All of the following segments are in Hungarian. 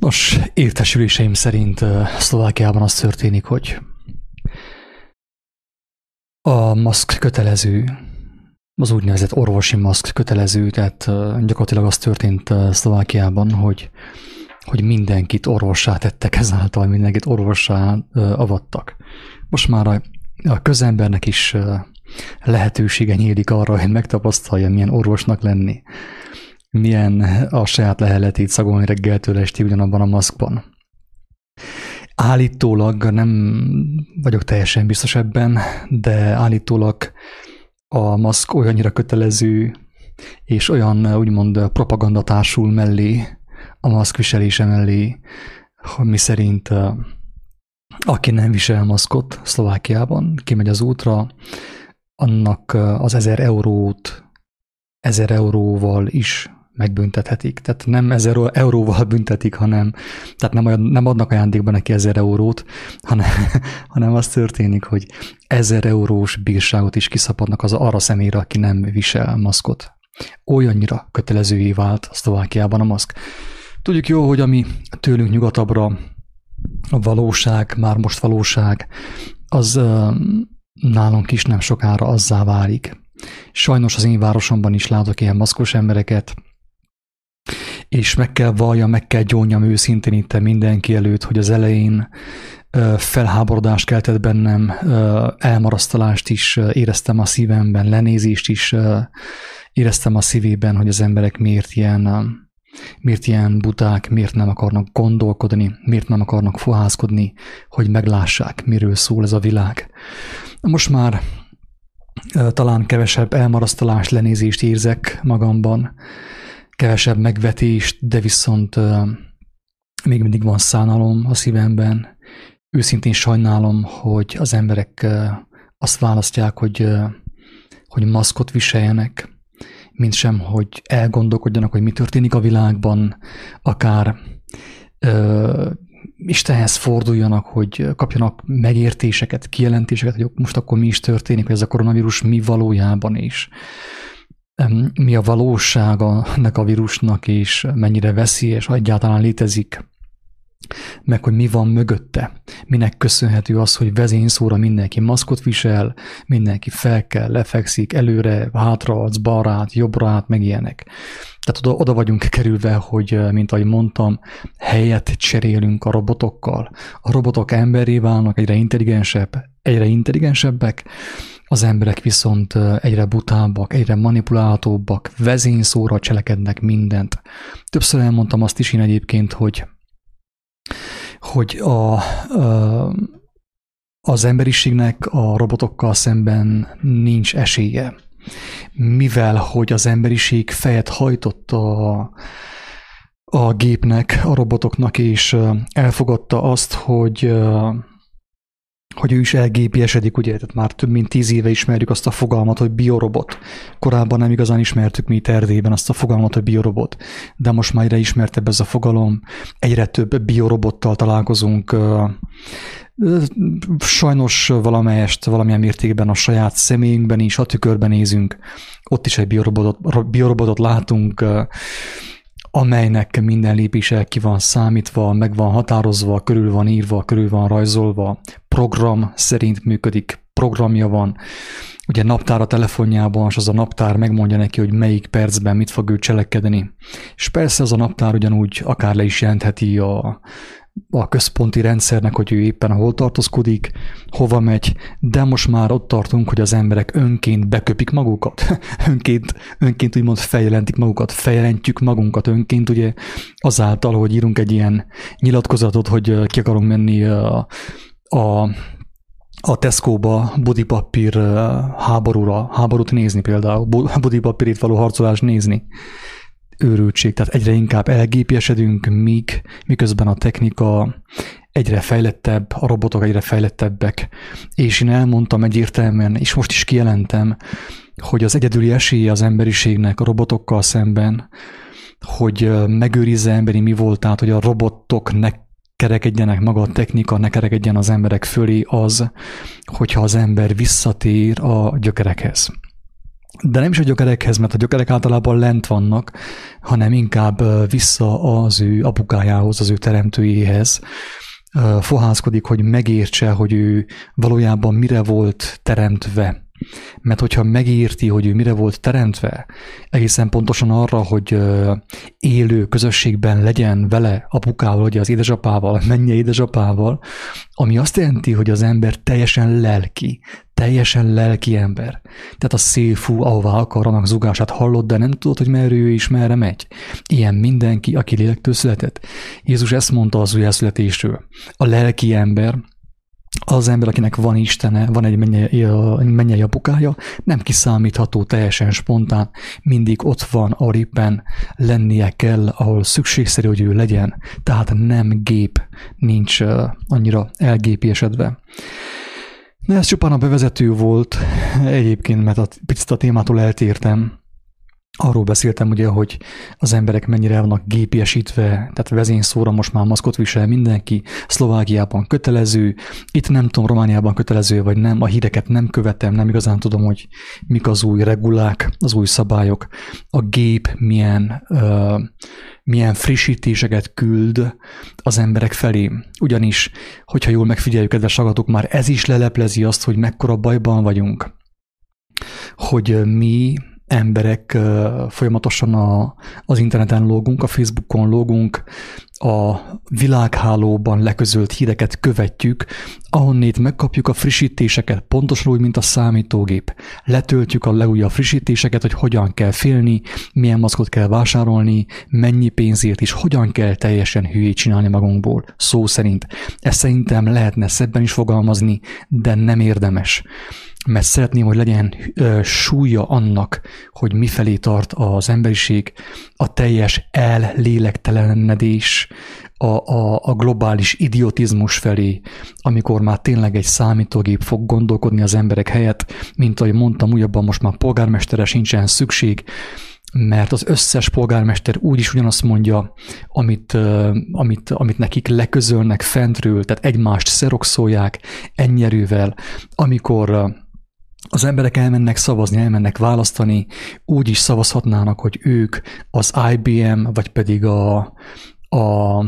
Nos, értesüléseim szerint Szlovákiában az történik, hogy a maszk kötelező, az úgynevezett orvosi maszk kötelező, tehát gyakorlatilag az történt Szlovákiában, hogy, hogy mindenkit orvossá tettek ezáltal, mindenkit orvossá avattak. Most már a, a közembernek is lehetősége nyílik arra, hogy megtapasztalja, milyen orvosnak lenni milyen a saját leheletét szagolni reggeltől estig ugyanabban a maszkban. Állítólag nem vagyok teljesen biztos ebben, de állítólag a maszk olyannyira kötelező, és olyan úgymond propagandatársul mellé, a maszk viselése mellé, mi szerint aki nem visel maszkot Szlovákiában, kimegy az útra, annak az ezer eurót ezer euróval is megbüntethetik. Tehát nem ezer euróval büntetik, hanem tehát nem, olyan, nem adnak ajándékban neki ezer eurót, hanem, hanem az történik, hogy ezer eurós bírságot is kiszapadnak az arra személyre, aki nem visel maszkot. Olyannyira kötelezővé vált a Szlovákiában a maszk. Tudjuk jó, hogy ami tőlünk nyugatabbra a valóság, már most valóság, az nálunk is nem sokára azzá válik. Sajnos az én városomban is látok ilyen maszkos embereket, és meg kell vallja, meg kell gyónjam őszintén itt mindenki előtt, hogy az elején felháborodást keltett bennem, elmarasztalást is éreztem a szívemben, lenézést is éreztem a szívében, hogy az emberek miért ilyen, miért ilyen buták, miért nem akarnak gondolkodni, miért nem akarnak fohászkodni, hogy meglássák, miről szól ez a világ. Most már talán kevesebb elmarasztalást, lenézést érzek magamban, kevesebb megvetést, de viszont még mindig van szánalom a szívemben. Őszintén sajnálom, hogy az emberek azt választják, hogy, hogy maszkot viseljenek, mint sem, hogy elgondolkodjanak, hogy mi történik a világban, akár ö, Istenhez forduljanak, hogy kapjanak megértéseket, kijelentéseket, hogy most akkor mi is történik, hogy ez a koronavírus mi valójában is mi a valósága ennek a vírusnak, és mennyire veszélyes, egyáltalán létezik, meg hogy mi van mögötte, minek köszönhető az, hogy vezényszóra mindenki maszkot visel, mindenki fel kell, lefekszik, előre, hátra, balra át, jobbra át, meg ilyenek. Tehát oda, oda vagyunk kerülve, hogy, mint ahogy mondtam, helyet cserélünk a robotokkal. A robotok emberé válnak, egyre intelligensebb, egyre intelligensebbek, az emberek viszont egyre butábbak, egyre manipulálhatóbbak, vezényszóra cselekednek mindent. Többször elmondtam azt is én egyébként, hogy, hogy a, a, az emberiségnek a robotokkal szemben nincs esélye. Mivel, hogy az emberiség fejet hajtott a, a gépnek, a robotoknak, és elfogadta azt, hogy hogy ő is elgépiesedik, ugye, tehát már több mint tíz éve ismerjük azt a fogalmat, hogy biorobot. Korábban nem igazán ismertük mi Erdélyben azt a fogalmat, hogy biorobot, de most már egyre ismertebb ez a fogalom, egyre több biorobottal találkozunk, sajnos valamelyest, valamilyen mértékben a saját személyünkben is, a tükörben nézünk, ott is egy biorobotot, biorobotot látunk, amelynek minden lépése ki van számítva, meg van határozva, körül van írva, körül van rajzolva, program szerint működik, programja van, ugye naptár a telefonjában, és az a naptár megmondja neki, hogy melyik percben mit fog ő cselekedni. És persze az a naptár ugyanúgy akár le is jelentheti a a központi rendszernek, hogy ő éppen hol tartózkodik, hova megy, de most már ott tartunk, hogy az emberek önként beköpik magukat, önként, önként úgymond feljelentik magukat, feljelentjük magunkat önként, ugye azáltal, hogy írunk egy ilyen nyilatkozatot, hogy ki akarunk menni a, a a Tesco-ba budipapír háborúra, háborút nézni például, budipapírét való harcolást nézni őrültség, tehát egyre inkább elgépiesedünk, míg, miközben a technika egyre fejlettebb, a robotok egyre fejlettebbek, és én elmondtam egyértelműen, és most is kijelentem, hogy az egyedüli esélye az emberiségnek a robotokkal szemben, hogy megőrizze emberi mi volt, tehát hogy a robotok ne kerekedjenek maga a technika, ne kerekedjen az emberek fölé az, hogyha az ember visszatér a gyökerekhez De nem is a gyökerekhez, mert a gyökerek általában lent vannak, hanem inkább vissza az ő apukájához, az ő teremtőjéhez. Fohászkodik, hogy megértse, hogy ő valójában mire volt teremtve mert hogyha megérti, hogy ő mire volt teremtve, egészen pontosan arra, hogy élő közösségben legyen vele, apukával, ugye az édesapával, menje édesapával, ami azt jelenti, hogy az ember teljesen lelki, teljesen lelki ember. Tehát a szélfú, ahová akar, annak zugását hallod, de nem tudod, hogy merre ő is merre megy. Ilyen mindenki, aki lélektől született. Jézus ezt mondta az újjászületésről. A lelki ember, az ember, akinek van Istene, van egy mennyei, mennyei apukája, nem kiszámítható, teljesen spontán, mindig ott van, a ripen lennie kell, ahol szükségszerű, hogy ő legyen, tehát nem gép, nincs annyira elgépiesedve. De ez csupán a bevezető volt, egyébként, mert a, picit a témától eltértem, Arról beszéltem ugye, hogy az emberek mennyire vannak gépiesítve, tehát vezényszóra most már maszkot visel mindenki, Szlovákiában kötelező, itt nem tudom, Romániában kötelező vagy nem, a híreket nem követem, nem igazán tudom, hogy mik az új regulák, az új szabályok, a gép milyen, uh, milyen frissítéseket küld az emberek felé. Ugyanis, hogyha jól megfigyeljük, kedves agatok, már ez is leleplezi azt, hogy mekkora bajban vagyunk hogy mi emberek folyamatosan a, az interneten lógunk, a Facebookon lógunk, a világhálóban leközölt híreket követjük, ahonnét megkapjuk a frissítéseket, pontosan úgy, mint a számítógép. Letöltjük a legújabb frissítéseket, hogy hogyan kell félni, milyen maszkot kell vásárolni, mennyi pénzért is, hogyan kell teljesen hülyét csinálni magunkból, szó szerint. Ezt szerintem lehetne szebben is fogalmazni, de nem érdemes mert szeretném, hogy legyen súlya annak, hogy mifelé tart az emberiség, a teljes ellélegtelenedés, a, a, a globális idiotizmus felé, amikor már tényleg egy számítógép fog gondolkodni az emberek helyett, mint ahogy mondtam, újabban most már polgármestere sincsen szükség, mert az összes polgármester úgyis ugyanazt mondja, amit, amit, amit nekik leközölnek fentről, tehát egymást szerokszolják ennyi erővel, amikor az emberek elmennek szavazni, elmennek választani, úgy is szavazhatnának, hogy ők az IBM, vagy pedig a, a,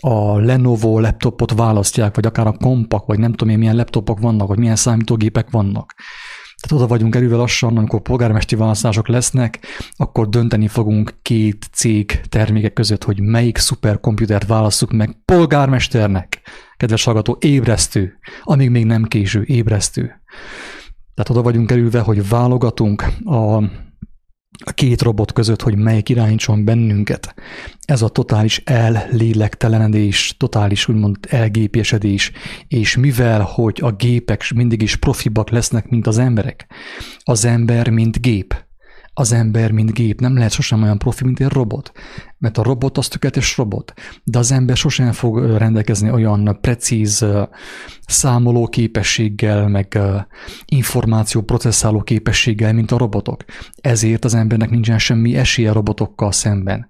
a Lenovo laptopot választják, vagy akár a kompak, vagy nem tudom én milyen laptopok vannak, vagy milyen számítógépek vannak. Tehát oda vagyunk erővel lassan, amikor polgármesti választások lesznek, akkor dönteni fogunk két cég termékek között, hogy melyik szuperkomputert válasszuk meg polgármesternek. Kedves hallgató, ébresztő, amíg még nem késő, ébresztő. Tehát oda vagyunk kerülve, hogy válogatunk a, a két robot között, hogy melyik irányítson bennünket. Ez a totális ellélegtelenedés, totális úgymond elgépiesedés, és mivel, hogy a gépek mindig is profibak lesznek, mint az emberek, az ember, mint gép, az ember, mint gép nem lehet sosem olyan profi, mint egy robot. Mert a robot az tökéletes robot, de az ember sosem fog rendelkezni olyan precíz számoló képességgel, meg információ processzáló képességgel, mint a robotok. Ezért az embernek nincsen semmi esélye robotokkal szemben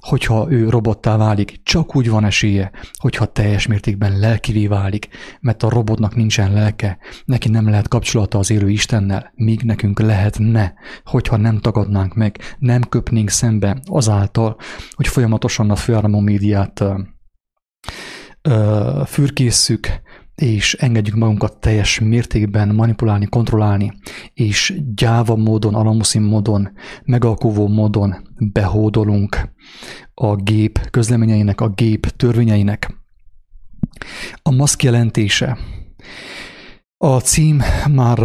hogyha ő robottá válik, csak úgy van esélye, hogyha teljes mértékben lelkivé válik, mert a robotnak nincsen lelke, neki nem lehet kapcsolata az élő Istennel, míg nekünk lehetne, hogyha nem tagadnánk meg, nem köpnénk szembe azáltal, hogy folyamatosan a főáramú médiát fürkészszük, és engedjük magunkat teljes mértékben manipulálni, kontrollálni, és gyáva módon, alamuszin módon, megalkuvó módon behódolunk a gép közleményeinek, a gép törvényeinek. A maszk jelentése. A cím már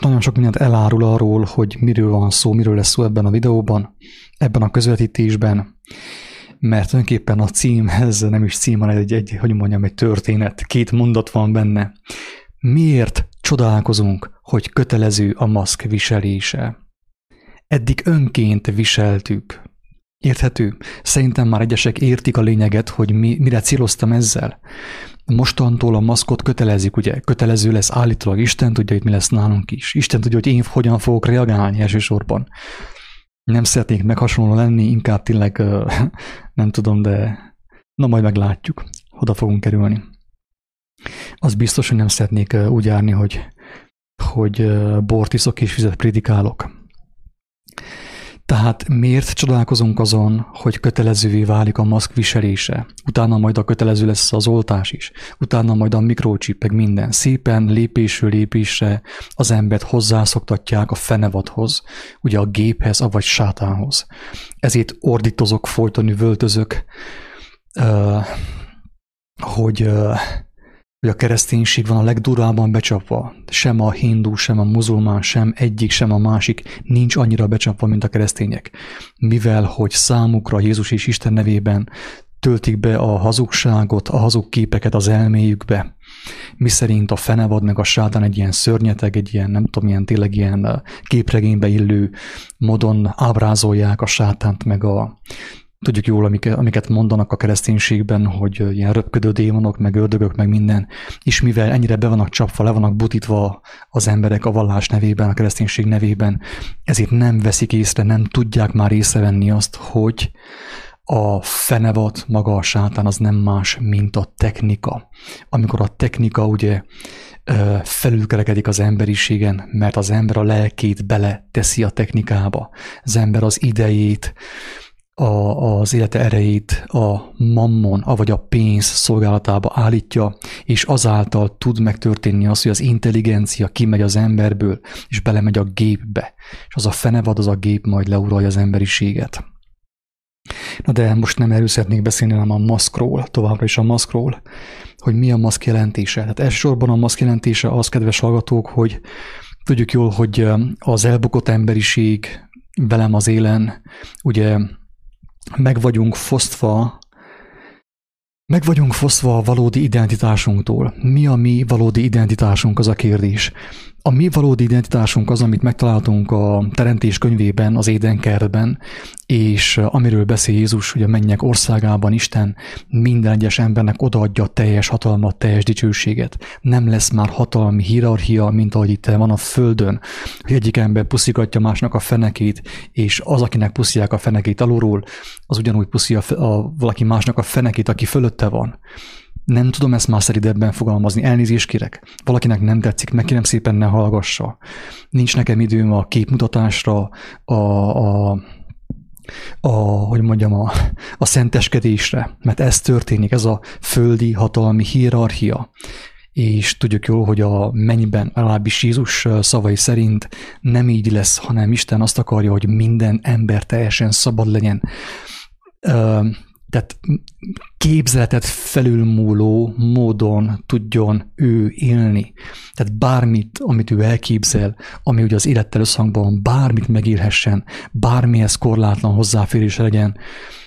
nagyon sok mindent elárul arról, hogy miről van szó, miről lesz szó ebben a videóban, ebben a közvetítésben mert tulajdonképpen a cím, ez nem is cím, hanem egy, egy, hogy mondjam, egy történet, két mondat van benne. Miért csodálkozunk, hogy kötelező a maszk viselése? Eddig önként viseltük. Érthető? Szerintem már egyesek értik a lényeget, hogy mi, mire céloztam ezzel. Mostantól a maszkot kötelezik, ugye? Kötelező lesz állítólag Isten tudja, hogy mi lesz nálunk is. Isten tudja, hogy én hogyan fogok reagálni elsősorban nem szeretnék meghasonló lenni, inkább tényleg nem tudom, de na majd meglátjuk, oda fogunk kerülni. Az biztos, hogy nem szeretnék úgy járni, hogy, hogy bort iszok és vizet prédikálok. Tehát miért csodálkozunk azon, hogy kötelezővé válik a maszk viselése? Utána majd a kötelező lesz az oltás is. Utána majd a mikrocsip, meg minden. Szépen lépésről lépésre az embert hozzászoktatják a fenevadhoz, ugye a géphez, avagy sátánhoz. Ezért ordítozok, folyton üvöltözök, hogy hogy a kereszténység van a legdurvábban becsapva. Sem a hindu, sem a muzulmán, sem egyik, sem a másik nincs annyira becsapva, mint a keresztények. Mivel, hogy számukra Jézus és Isten nevében töltik be a hazugságot, a hazug képeket az elméjükbe, mi szerint a fenevad meg a sátán egy ilyen szörnyeteg, egy ilyen, nem tudom, ilyen tényleg ilyen képregénybe illő módon ábrázolják a sátánt, meg a tudjuk jól, amiket, mondanak a kereszténységben, hogy ilyen röpködő démonok, meg ördögök, meg minden, és mivel ennyire be vannak csapva, le vannak butítva az emberek a vallás nevében, a kereszténység nevében, ezért nem veszik észre, nem tudják már észrevenni azt, hogy a fenevat, maga a sátán az nem más, mint a technika. Amikor a technika ugye felülkerekedik az emberiségen, mert az ember a lelkét bele teszi a technikába. Az ember az idejét, a, az élete erejét a mammon, avagy a pénz szolgálatába állítja, és azáltal tud megtörténni az, hogy az intelligencia kimegy az emberből, és belemegy a gépbe, és az a fenevad, az a gép majd leuralja az emberiséget. Na de most nem erről szeretnék beszélni, hanem a maszkról, továbbra is a maszkról, hogy mi a maszk jelentése. Tehát elsősorban a maszk jelentése az, kedves hallgatók, hogy tudjuk jól, hogy az elbukott emberiség velem az élen, ugye meg vagyunk fosztva, meg vagyunk fosztva a valódi identitásunktól. Mi a mi valódi identitásunk, az a kérdés. A mi valódi identitásunk az, amit megtaláltunk a Teremtés könyvében, az Édenkertben, és amiről beszél Jézus, hogy a mennyek országában Isten minden egyes embernek odaadja teljes hatalmat, teljes dicsőséget. Nem lesz már hatalmi hierarchia, mint ahogy itt van a Földön, hogy egyik ember puszikatja másnak a fenekét, és az, akinek puszilják a fenekét alulról, az ugyanúgy puszi a, a valaki másnak a fenekét, aki fölötte van. Nem tudom ezt már szeridebben fogalmazni, elnézést kérek. Valakinek nem tetszik, meg kérem szépen ne hallgassa. Nincs nekem időm a képmutatásra, a, a a, hogy mondjam, a, a szenteskedésre, mert ez történik, ez a földi hatalmi hierarchia. És tudjuk jól, hogy a mennyben, legalábbis Jézus szavai szerint nem így lesz, hanem Isten azt akarja, hogy minden ember teljesen szabad legyen tehát képzeletet felülmúló módon tudjon ő élni. Tehát bármit, amit ő elképzel, ami ugye az élettel összhangban bármit megírhessen, bármihez korlátlan hozzáférése legyen,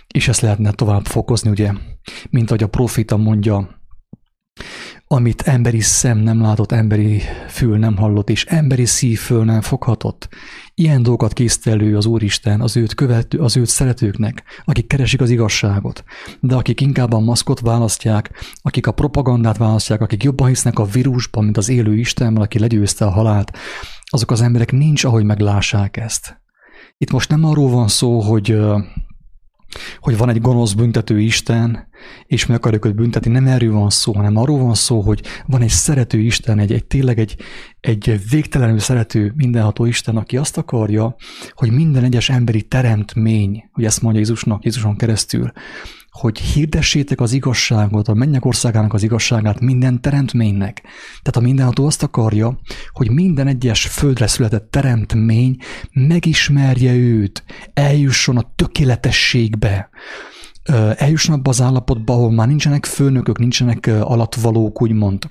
és ezt lehetne tovább fokozni, ugye, mint ahogy a profita mondja, amit emberi szem nem látott, emberi fül nem hallott, és emberi szív föl nem foghatott. Ilyen dolgokat készít elő az Úristen az őt, követő, az őt szeretőknek, akik keresik az igazságot, de akik inkább a maszkot választják, akik a propagandát választják, akik jobban hisznek a vírusban, mint az élő Istenben, aki legyőzte a halált, azok az emberek nincs, ahogy meglássák ezt. Itt most nem arról van szó, hogy hogy van egy gonosz büntető Isten, és meg akarjuk őt büntetni. Nem erről van szó, hanem arról van szó, hogy van egy szerető Isten, egy, egy tényleg egy, egy végtelenül szerető mindenható Isten, aki azt akarja, hogy minden egyes emberi teremtmény, hogy ezt mondja Jézusnak, Jézuson keresztül, hogy hirdessétek az igazságot, a mennyek országának az igazságát minden teremtménynek. Tehát a mindenható azt akarja, hogy minden egyes földre született teremtmény megismerje őt, eljusson a tökéletességbe, eljusson abba az állapotba, ahol már nincsenek főnökök, nincsenek alatvalók, úgymond,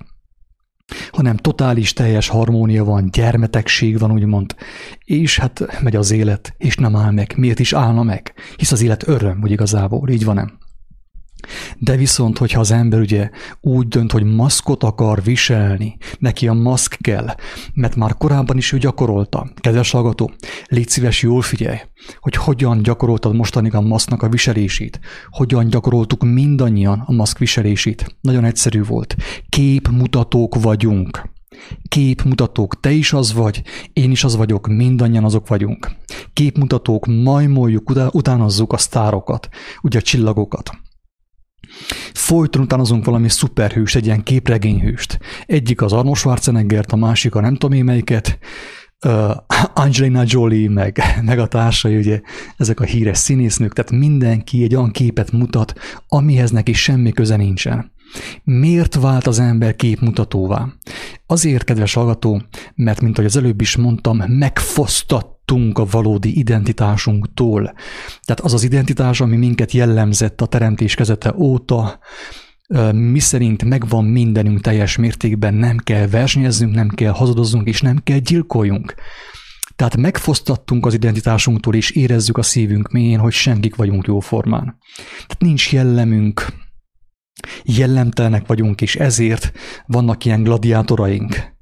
hanem totális, teljes harmónia van, gyermetegség van, úgymond, és hát megy az élet, és nem áll meg. Miért is állna meg? Hisz az élet öröm, hogy igazából, így van nem? De viszont, hogyha az ember ugye úgy dönt, hogy maszkot akar viselni, neki a maszk kell, mert már korábban is ő gyakorolta. Kedves hallgató, légy szíves, jól figyelj, hogy hogyan gyakoroltad mostanig a maszknak a viselését, hogyan gyakoroltuk mindannyian a maszk viselését. Nagyon egyszerű volt. Képmutatók vagyunk. Képmutatók, te is az vagy, én is az vagyok, mindannyian azok vagyunk. Képmutatók, majmoljuk, utánozzuk a sztárokat, ugye a csillagokat. Folyton utánozunk valami szuperhős, egy ilyen képregényhőst. Egyik az Arnold Schwarzeneggert, a másik a nem tudom én melyiket, uh, Angelina Jolie, meg, meg a társai, ugye ezek a híres színésznők, tehát mindenki egy olyan képet mutat, amihez neki semmi köze nincsen. Miért vált az ember képmutatóvá? Azért, kedves hallgató, mert, mint ahogy az előbb is mondtam, megfosztattunk a valódi identitásunktól. Tehát az az identitás, ami minket jellemzett a teremtés kezete óta, mi szerint megvan mindenünk teljes mértékben, nem kell versenyezzünk, nem kell hazadozzunk, és nem kell gyilkoljunk. Tehát megfosztattunk az identitásunktól, és érezzük a szívünk mélyén, hogy senkik vagyunk jóformán. Tehát nincs jellemünk, jellemtelenek vagyunk, és ezért vannak ilyen gladiátoraink.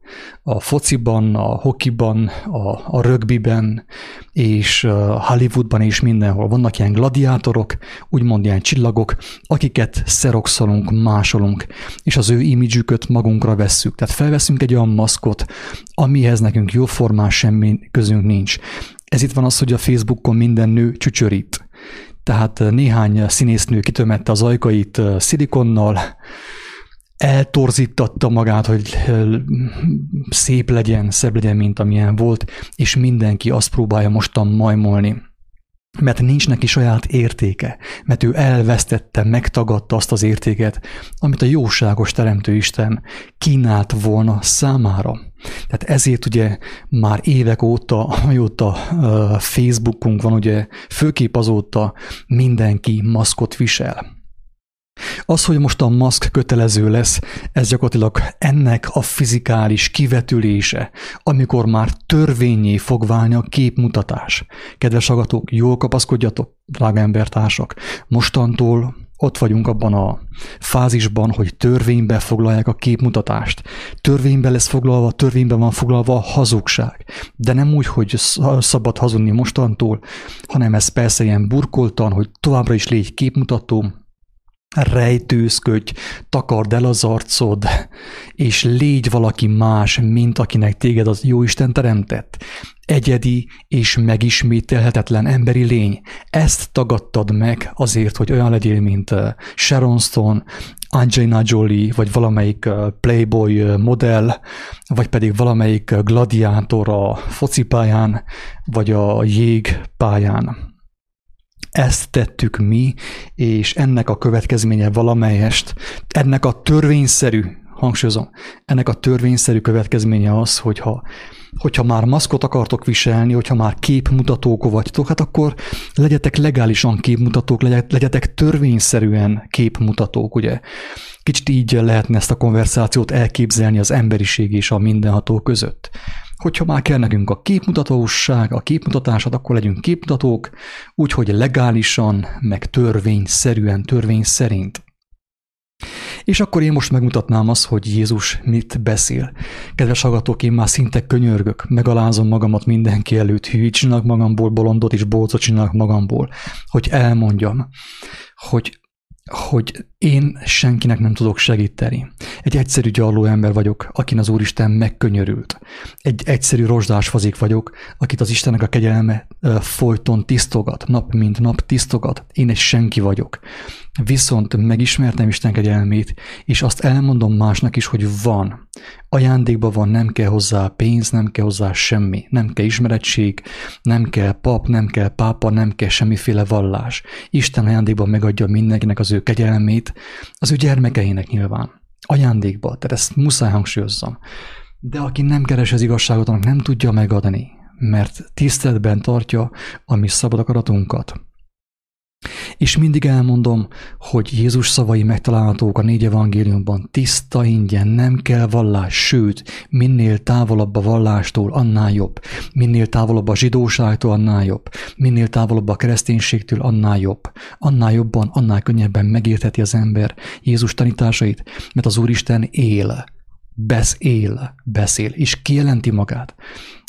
A fociban, a hokiban, a, a rögbiben, és Hollywoodban és mindenhol vannak ilyen gladiátorok, úgymond ilyen csillagok, akiket szerokszolunk, másolunk, és az ő imidzsüköt magunkra vesszük. Tehát felveszünk egy olyan maszkot, amihez nekünk jóformán semmi közünk nincs. Ez itt van az, hogy a Facebookon minden nő csücsörít. Tehát néhány színésznő kitömette az ajkait szilikonnal, eltorzítatta magát, hogy szép legyen, szebb legyen, mint amilyen volt, és mindenki azt próbálja mostan majmolni. Mert nincs neki saját értéke, mert ő elvesztette, megtagadta azt az értéket, amit a jóságos Teremtő Isten kínált volna számára. Tehát ezért ugye már évek óta, amióta Facebookunk van, ugye főképp azóta mindenki maszkot visel. Az, hogy most a maszk kötelező lesz, ez gyakorlatilag ennek a fizikális kivetülése, amikor már törvényé fog válni a képmutatás. Kedves agatók, jól kapaszkodjatok, drága embertársak, mostantól ott vagyunk abban a fázisban, hogy törvénybe foglalják a képmutatást. Törvénybe lesz foglalva, törvényben van foglalva a hazugság. De nem úgy, hogy szabad hazudni mostantól, hanem ez persze ilyen burkoltan, hogy továbbra is légy képmutató, rejtőzködj, takard el az arcod, és légy valaki más, mint akinek téged az Jóisten teremtett. Egyedi és megismételhetetlen emberi lény. Ezt tagadtad meg azért, hogy olyan legyél, mint Sharon Stone, Angelina Jolie, vagy valamelyik Playboy modell, vagy pedig valamelyik gladiátor a focipályán, vagy a jégpályán. Ezt tettük mi, és ennek a következménye valamelyest, ennek a törvényszerű, hangsúlyozom, ennek a törvényszerű következménye az, hogyha, hogyha már maszkot akartok viselni, hogyha már képmutatók vagytok, hát akkor legyetek legálisan képmutatók, legyetek törvényszerűen képmutatók, ugye? Kicsit így lehetne ezt a konverzációt elképzelni az emberiség és a mindenható között hogyha már kell nekünk a képmutatóság, a képmutatásod, akkor legyünk képmutatók, úgyhogy legálisan, meg törvényszerűen, törvény szerint. És akkor én most megmutatnám azt, hogy Jézus mit beszél. Kedves hallgatók, én már szinte könyörgök, megalázom magamat mindenki előtt, csinálok magamból, bolondot és bolcot csinálok magamból, hogy elmondjam, hogy hogy én senkinek nem tudok segíteni. Egy egyszerű gyarló ember vagyok, akin az Úristen megkönyörült. Egy egyszerű rozsdás fazék vagyok, akit az Istennek a kegyelme folyton tisztogat, nap mint nap tisztogat. Én egy senki vagyok. Viszont megismertem Isten kegyelmét, és azt elmondom másnak is, hogy van. Ajándékban van, nem kell hozzá pénz, nem kell hozzá semmi, nem kell ismeretség, nem kell pap, nem kell pápa, nem kell semmiféle vallás. Isten ajándékban megadja mindenkinek az ő kegyelmét, az ő gyermekeinek nyilván. Ajándékba, tehát ezt muszáj hangsúlyozzam. De aki nem keres az igazságot, annak nem tudja megadni, mert tiszteletben tartja a mi szabad akaratunkat. És mindig elmondom, hogy Jézus szavai megtalálhatók a négy evangéliumban tiszta ingyen, nem kell vallás, sőt, minél távolabb a vallástól, annál jobb. Minél távolabb a zsidóságtól, annál jobb. Minél távolabb a kereszténységtől, annál jobb. Annál jobban, annál könnyebben megértheti az ember Jézus tanításait, mert az Úristen él beszél, beszél, és kijelenti magát.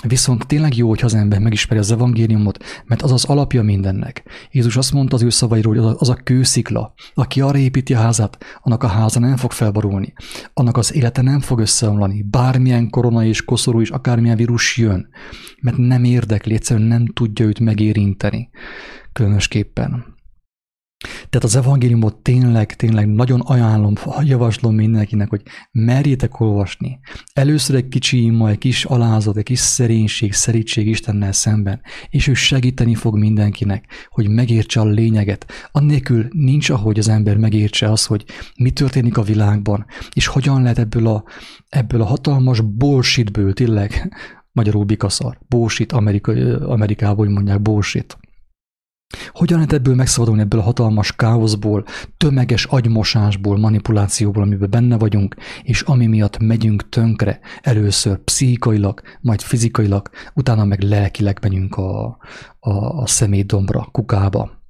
Viszont tényleg jó, hogyha az ember megismeri az evangéliumot, mert az az alapja mindennek. Jézus azt mondta az ő szavairól, hogy az a kőszikla, aki arra építi a házát, annak a háza nem fog felborulni, annak az élete nem fog összeomlani, bármilyen korona és koszorú és akármilyen vírus jön, mert nem érdekli, egyszerűen nem tudja őt megérinteni különösképpen. Tehát az evangéliumot tényleg, tényleg nagyon ajánlom, javaslom mindenkinek, hogy merjétek olvasni. Először egy kicsi ima, egy kis alázat, egy kis szerénység, szerítség Istennel szemben, és ő segíteni fog mindenkinek, hogy megértse a lényeget. Annélkül nincs, ahogy az ember megértse az, hogy mi történik a világban, és hogyan lehet ebből a, ebből a hatalmas bullshitből, tényleg, magyarul bikaszar, bullshit, Amerika, Amerikában úgy mondják bullshit hogyan lehet ebből megszabadulni ebből a hatalmas káoszból, tömeges agymosásból, manipulációból, amiben benne vagyunk, és ami miatt megyünk tönkre, először pszichikailag, majd fizikailag, utána meg lelkileg megyünk a, a, a szemétdombra, kukába.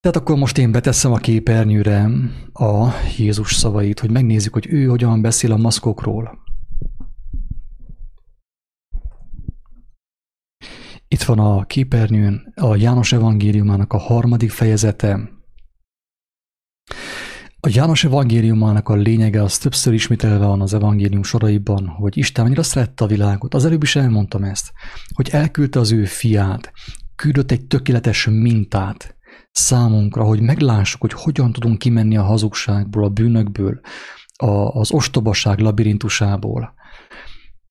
Tehát akkor most én beteszem a képernyőre a Jézus szavait, hogy megnézzük, hogy ő hogyan beszél a maszkokról. Itt van a képernyőn a János evangéliumának a harmadik fejezete. A János evangéliumának a lényege az többször ismételve van az evangélium soraiban, hogy Isten annyira szerette a világot. Az előbb is elmondtam ezt, hogy elküldte az ő fiát, küldött egy tökéletes mintát számunkra, hogy meglássuk, hogy hogyan tudunk kimenni a hazugságból, a bűnökből, a, az ostobaság labirintusából.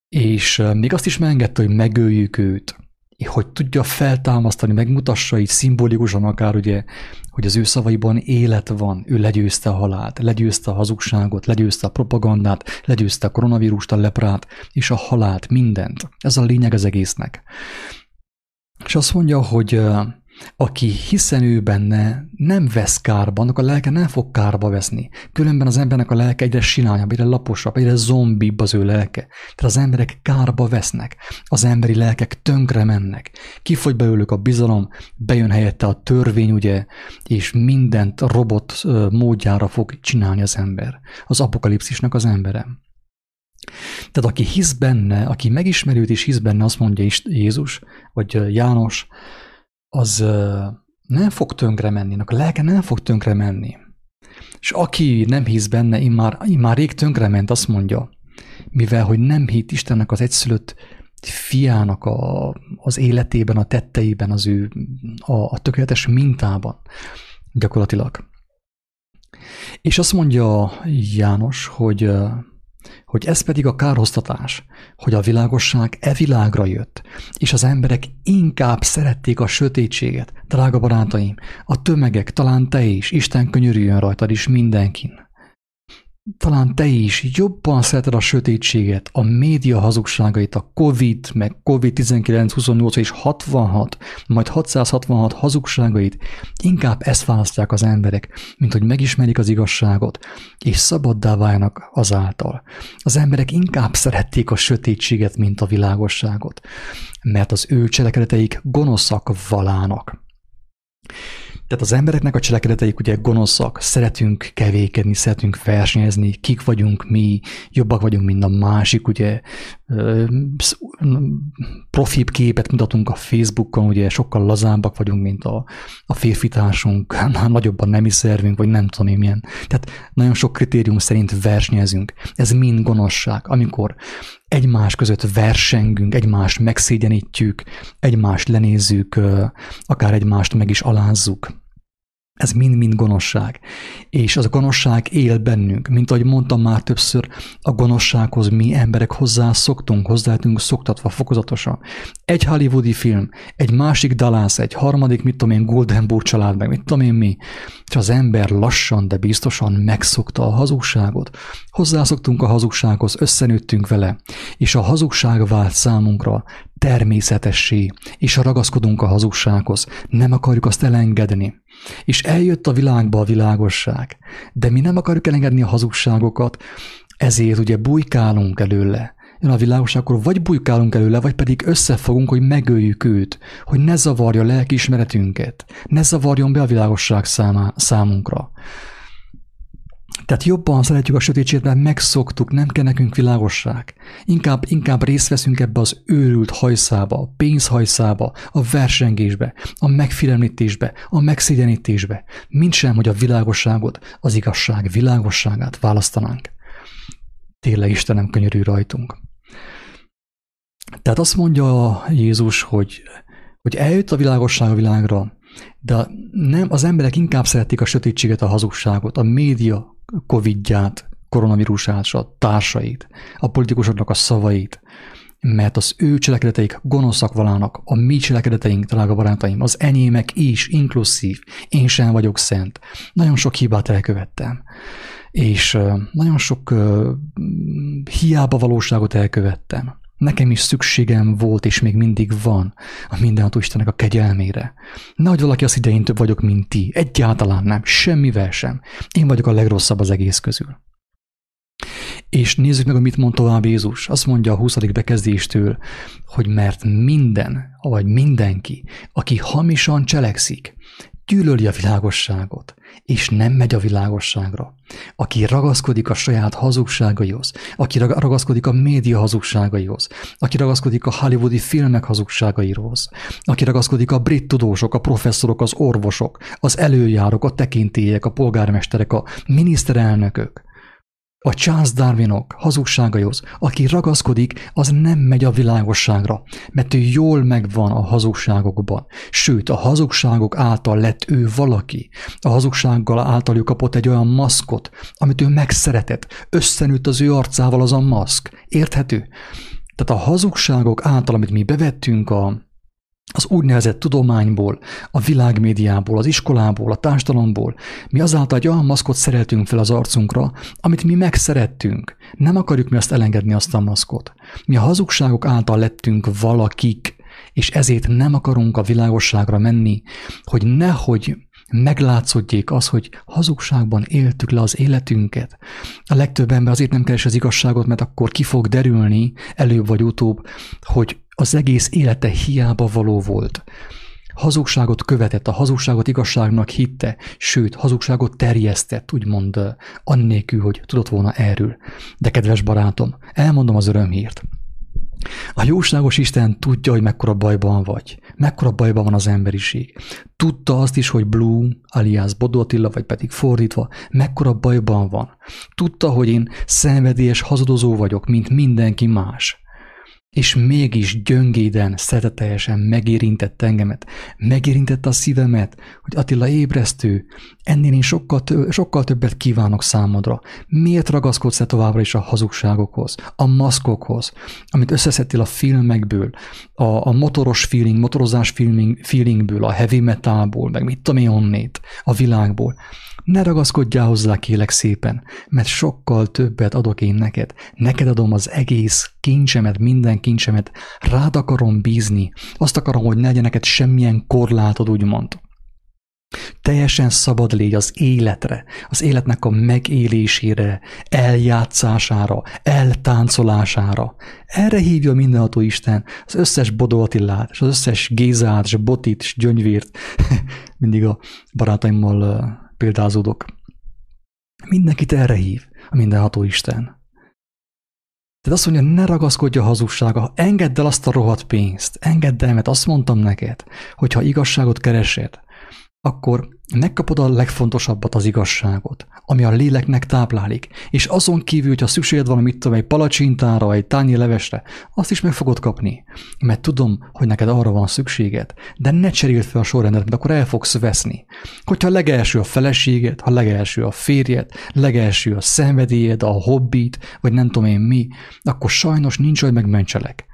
És még azt is megengedte, hogy megöljük őt, hogy tudja feltámasztani, megmutassa így szimbolikusan akár ugye, hogy az ő szavaiban élet van, ő legyőzte a halált, legyőzte a hazugságot, legyőzte a propagandát, legyőzte a koronavírust, a leprát és a halált, mindent. Ez a lényeg az egésznek. És azt mondja, hogy aki hiszen ő benne nem vesz kárba, annak a lelke nem fog kárba veszni. Különben az embernek a lelke egyre sináljabb, egyre laposabb, egyre zombibb az ő lelke. Tehát az emberek kárba vesznek, az emberi lelkek tönkre mennek. Kifogy belőlük a bizalom, bejön helyette a törvény, ugye, és mindent robot módjára fog csinálni az ember. Az apokalipszisnak az embere. Tehát aki hisz benne, aki megismerőt és hisz benne, azt mondja is Jézus, vagy János, az nem fog tönkre menni, a lelke nem fog tönkre menni. És aki nem hisz benne, immár, immár rég tönkre ment, azt mondja, mivel hogy nem hitt Istennek az egyszülött fiának a, az életében, a tetteiben, az ő a, a tökéletes mintában gyakorlatilag. És azt mondja János, hogy hogy ez pedig a kárhoztatás, hogy a világosság e világra jött, és az emberek inkább szerették a sötétséget. Drága barátaim, a tömegek, talán te is, Isten könyörüljön rajtad is mindenkin talán te is jobban szereted a sötétséget, a média hazugságait, a COVID, meg COVID-19, 28 és 66, majd 666 hazugságait, inkább ezt választják az emberek, mint hogy megismerik az igazságot, és szabaddá váljanak azáltal. Az emberek inkább szerették a sötétséget, mint a világosságot, mert az ő cselekedeteik gonoszak valának. Tehát az embereknek a cselekedeteik ugye gonoszak, szeretünk kevékedni, szeretünk versenyezni, kik vagyunk mi, jobbak vagyunk, mint a másik, ugye profibb képet mutatunk a Facebookon, ugye sokkal lazábbak vagyunk, mint a, a férfi társunk, nagyobban nemi szervünk, vagy nem tudom én milyen. Tehát nagyon sok kritérium szerint versenyezünk. Ez mind gonoszság, amikor egymás között versengünk, egymást megszégyenítjük, egymást lenézzük, akár egymást meg is alázzuk. Ez mind-mind gonoszság. És az a gonoszság él bennünk. Mint ahogy mondtam már többször, a gonoszsághoz mi emberek hozzászoktunk, hozzáhetünk szoktatva fokozatosan. Egy hollywoodi film, egy másik Dallas, egy harmadik, mit tudom én, Goldenburg család, meg mit tudom én mi. És az ember lassan, de biztosan megszokta a hazugságot. Hozzászoktunk a hazugsághoz, összenőttünk vele, és a hazugság vált számunkra természetessé, és ragaszkodunk a hazugsághoz, nem akarjuk azt elengedni. És eljött a világba a világosság, de mi nem akarjuk elengedni a hazugságokat, ezért ugye bujkálunk előle. Jön a világosság, akkor vagy bujkálunk előle, vagy pedig összefogunk, hogy megöljük őt, hogy ne zavarja a lelkiismeretünket, ne zavarjon be a világosság számá, számunkra. Tehát jobban szeretjük a sötétséget, mert megszoktuk, nem kell nekünk világosság. Inkább, inkább részt veszünk ebbe az őrült hajszába, a pénzhajszába, a versengésbe, a megfélemlítésbe, a megszégyenítésbe, mint sem, hogy a világosságot, az igazság világosságát választanánk. Tényleg Istenem könyörű rajtunk. Tehát azt mondja Jézus, hogy, hogy eljött a világosság a világra, de nem, az emberek inkább szeretik a sötétséget, a hazugságot, a média covidját, koronavírusát, a társait, a politikusoknak a szavait, mert az ő cselekedeteik gonoszak valának, a mi cselekedeteink, drága barátaim, az enyémek is, inkluszív, én sem vagyok szent. Nagyon sok hibát elkövettem, és nagyon sok hiába valóságot elkövettem. Nekem is szükségem volt, és még mindig van a mindenható Istennek a kegyelmére. Nagy valaki az idején több vagyok, mint ti. Egyáltalán nem, semmivel sem. Én vagyok a legrosszabb az egész közül. És nézzük meg, mit mond tovább Jézus. Azt mondja a 20. bekezdéstől, hogy mert minden, vagy mindenki, aki hamisan cselekszik, gyűlöli a világosságot, és nem megy a világosságra. Aki ragaszkodik a saját hazugságaihoz, aki ragaszkodik a média hazugságaihoz, aki ragaszkodik a hollywoodi filmek hazugságaihoz, aki ragaszkodik a brit tudósok, a professzorok, az orvosok, az előjárok, a tekintélyek, a polgármesterek, a miniszterelnökök, a Charles Darwinok hazugságaihoz, aki ragaszkodik, az nem megy a világosságra, mert ő jól megvan a hazugságokban. Sőt, a hazugságok által lett ő valaki. A hazugsággal által ő kapott egy olyan maszkot, amit ő megszeretett. Összenőtt az ő arcával az a maszk. Érthető? Tehát a hazugságok által, amit mi bevettünk a, az úgynevezett tudományból, a világmédiából, az iskolából, a társadalomból, mi azáltal egy olyan maszkot szereltünk fel az arcunkra, amit mi megszerettünk. Nem akarjuk mi azt elengedni azt a maszkot. Mi a hazugságok által lettünk valakik, és ezért nem akarunk a világosságra menni, hogy nehogy meglátszódjék az, hogy hazugságban éltük le az életünket. A legtöbb ember azért nem keres az igazságot, mert akkor ki fog derülni előbb vagy utóbb, hogy az egész élete hiába való volt. Hazugságot követett, a hazugságot igazságnak hitte, sőt, hazugságot terjesztett, úgymond annélkül, hogy tudott volna erről. De kedves barátom, elmondom az örömhírt. A jóságos Isten tudja, hogy mekkora bajban vagy, mekkora bajban van az emberiség. Tudta azt is, hogy Blue, alias Bodó Attila, vagy pedig fordítva, mekkora bajban van. Tudta, hogy én szenvedélyes hazudozó vagyok, mint mindenki más és mégis gyöngéden, szereteteljesen megérintett engemet, megérintett a szívemet, hogy Attila ébresztő, ennél én sokkal, tö- sokkal többet kívánok számodra. Miért ragaszkodsz-e továbbra is a hazugságokhoz, a maszkokhoz, amit összeszedtél a filmekből, a, a motoros feeling, motorozás feeling, feelingből, a heavy metalból, meg mit tudom én onnét, a világból. Ne ragaszkodjál hozzá, kélek szépen, mert sokkal többet adok én neked. Neked adom az egész kincsemet, minden kincsemet. Rád akarom bízni. Azt akarom, hogy ne legyen semmilyen korlátod, úgymond. Teljesen szabad légy az életre, az életnek a megélésére, eljátszására, eltáncolására. Erre hívja mindenható Isten az összes Bodó Attilát, és az összes Gézát, és Botit, és Gyöngyvírt. Mindig a barátaimmal példázódok. Mindenkit erre hív a mindenható Isten. Tehát azt mondja, ne ragaszkodj a hazugsága, engedd el azt a rohadt pénzt, engedd el, mert azt mondtam neked, hogy ha igazságot keresed, akkor megkapod a legfontosabbat, az igazságot, ami a léleknek táplálik, és azon kívül, hogyha szükséged van, mit tudom, egy palacsintára, egy tányi levesre, azt is meg fogod kapni, mert tudom, hogy neked arra van szükséged, de ne cseréld fel a sorrendet, mert akkor el fogsz veszni. Hogyha legelső a feleséged, ha legelső a férjed, legelső a szenvedélyed, a hobbit, vagy nem tudom én mi, akkor sajnos nincs, hogy megmentselek.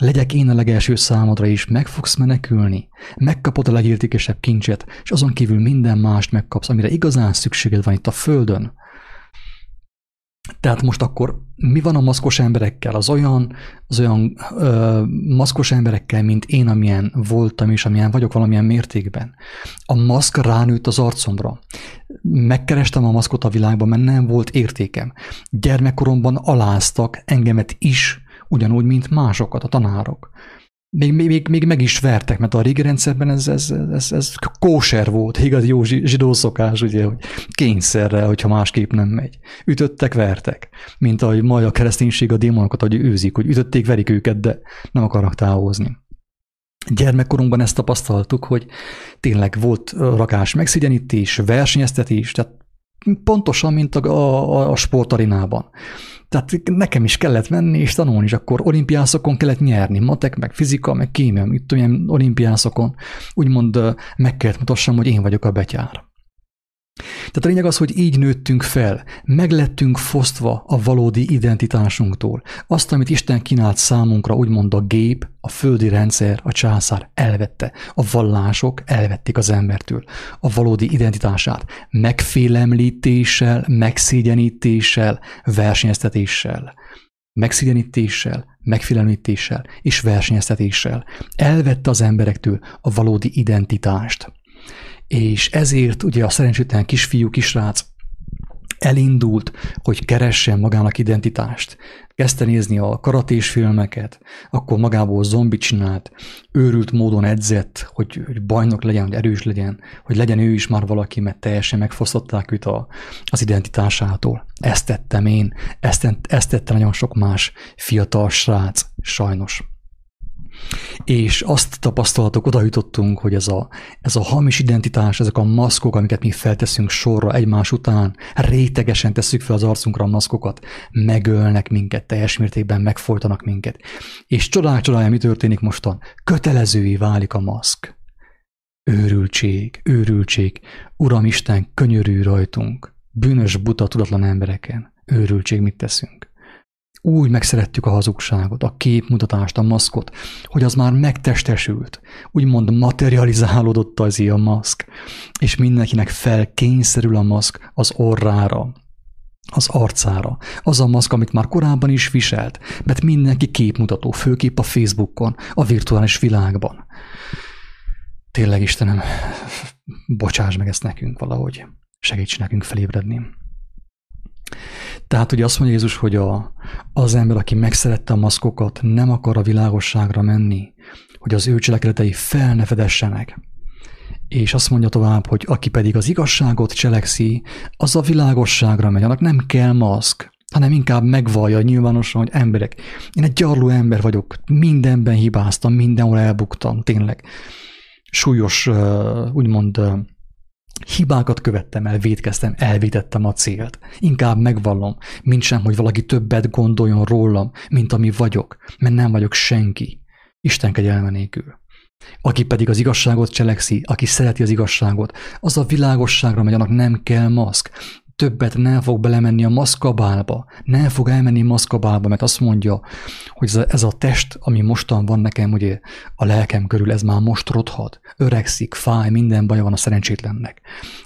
Legyek én a legelső számodra is, meg fogsz menekülni. Megkapod a legértékesebb kincset, és azon kívül minden mást megkapsz, amire igazán szükséged van itt a Földön. Tehát most akkor mi van a maszkos emberekkel? Az olyan, az olyan ö, maszkos emberekkel, mint én, amilyen voltam és amilyen vagyok valamilyen mértékben. A maszk ránőtt az arcomra. Megkerestem a maszkot a világban, mert nem volt értékem. Gyermekkoromban aláztak engemet is, ugyanúgy, mint másokat, a tanárok. Még, még, még meg is vertek, mert a régi rendszerben ez, ez, ez, ez kóser volt, igaz jó zsidó szokás, ugye, hogy kényszerrel, hogyha másképp nem megy. Ütöttek, vertek, mint ahogy majd a kereszténység a démonokat, hogy őzik, hogy ütötték, verik őket, de nem akarnak távozni. Gyermekkorunkban ezt tapasztaltuk, hogy tényleg volt rakás megszigyenítés, versenyeztetés, tehát pontosan, mint a, a, a sportarinában. Tehát nekem is kellett menni és tanulni, és akkor olimpiászokon kellett nyerni, matek, meg fizika, meg kémia, mit tudom, olimpiászokon úgymond meg kellett mutassam, hogy én vagyok a betyár. Tehát a lényeg az, hogy így nőttünk fel, meglettünk fosztva a valódi identitásunktól. Azt, amit Isten kínált számunkra, úgymond a gép, a földi rendszer, a császár elvette. A vallások elvették az embertől a valódi identitását. Megfélemlítéssel, megszégyenítéssel, versenyeztetéssel. Megszégyenítéssel, megfélemlítéssel és versenyeztetéssel. Elvette az emberektől a valódi identitást és ezért ugye a szerencsétlen kisfiú, kisrác elindult, hogy keressen magának identitást. Kezdte nézni a karatés filmeket, akkor magából zombit csinált, őrült módon edzett, hogy, hogy bajnok legyen, hogy erős legyen, hogy legyen ő is már valaki, mert teljesen megfosztották őt a, az identitásától. Ezt tettem én, ezt, ezt tette nagyon sok más fiatal srác, sajnos. És azt tapasztalatok, oda jutottunk, hogy ez a, ez a hamis identitás, ezek a maszkok, amiket mi felteszünk sorra egymás után, rétegesen tesszük fel az arcunkra a maszkokat, megölnek minket, teljes mértékben megfolytanak minket. És csodák csodája, mi történik mostan? Kötelezővé válik a maszk. Őrültség, őrültség, Uram Isten, könyörű rajtunk, bűnös, buta, tudatlan embereken. Őrültség, mit teszünk? Úgy megszerettük a hazugságot, a képmutatást, a maszkot, hogy az már megtestesült, úgymond materializálódott az a maszk, és mindenkinek felkényszerül a maszk az orrára, az arcára. Az a maszk, amit már korábban is viselt, mert mindenki képmutató, főképp a Facebookon, a virtuális világban. Tényleg, Istenem, bocsáss meg ezt nekünk valahogy. Segíts nekünk felébredni. Tehát ugye azt mondja Jézus, hogy a, az ember, aki megszerette a maszkokat, nem akar a világosságra menni, hogy az ő cselekedetei fel ne fedessenek. És azt mondja tovább, hogy aki pedig az igazságot cselekszi, az a világosságra megy, annak nem kell maszk, hanem inkább megvallja nyilvánosan, hogy emberek, én egy gyarló ember vagyok, mindenben hibáztam, mindenhol elbuktam, tényleg. Súlyos, úgymond Hibákat követtem el, védkeztem, elvétettem a célt. Inkább megvallom, mint sem, hogy valaki többet gondoljon rólam, mint ami vagyok, mert nem vagyok senki. Isten kegyelme nélkül. Aki pedig az igazságot cselekszi, aki szereti az igazságot, az a világosságra megy, annak nem kell maszk többet nem fog belemenni a maszkabálba, nem fog elmenni maszkabálba, mert azt mondja, hogy ez a, ez a test, ami mostan van nekem, ugye a lelkem körül, ez már most rothad, öregszik, fáj, minden baja van a szerencsétlennek.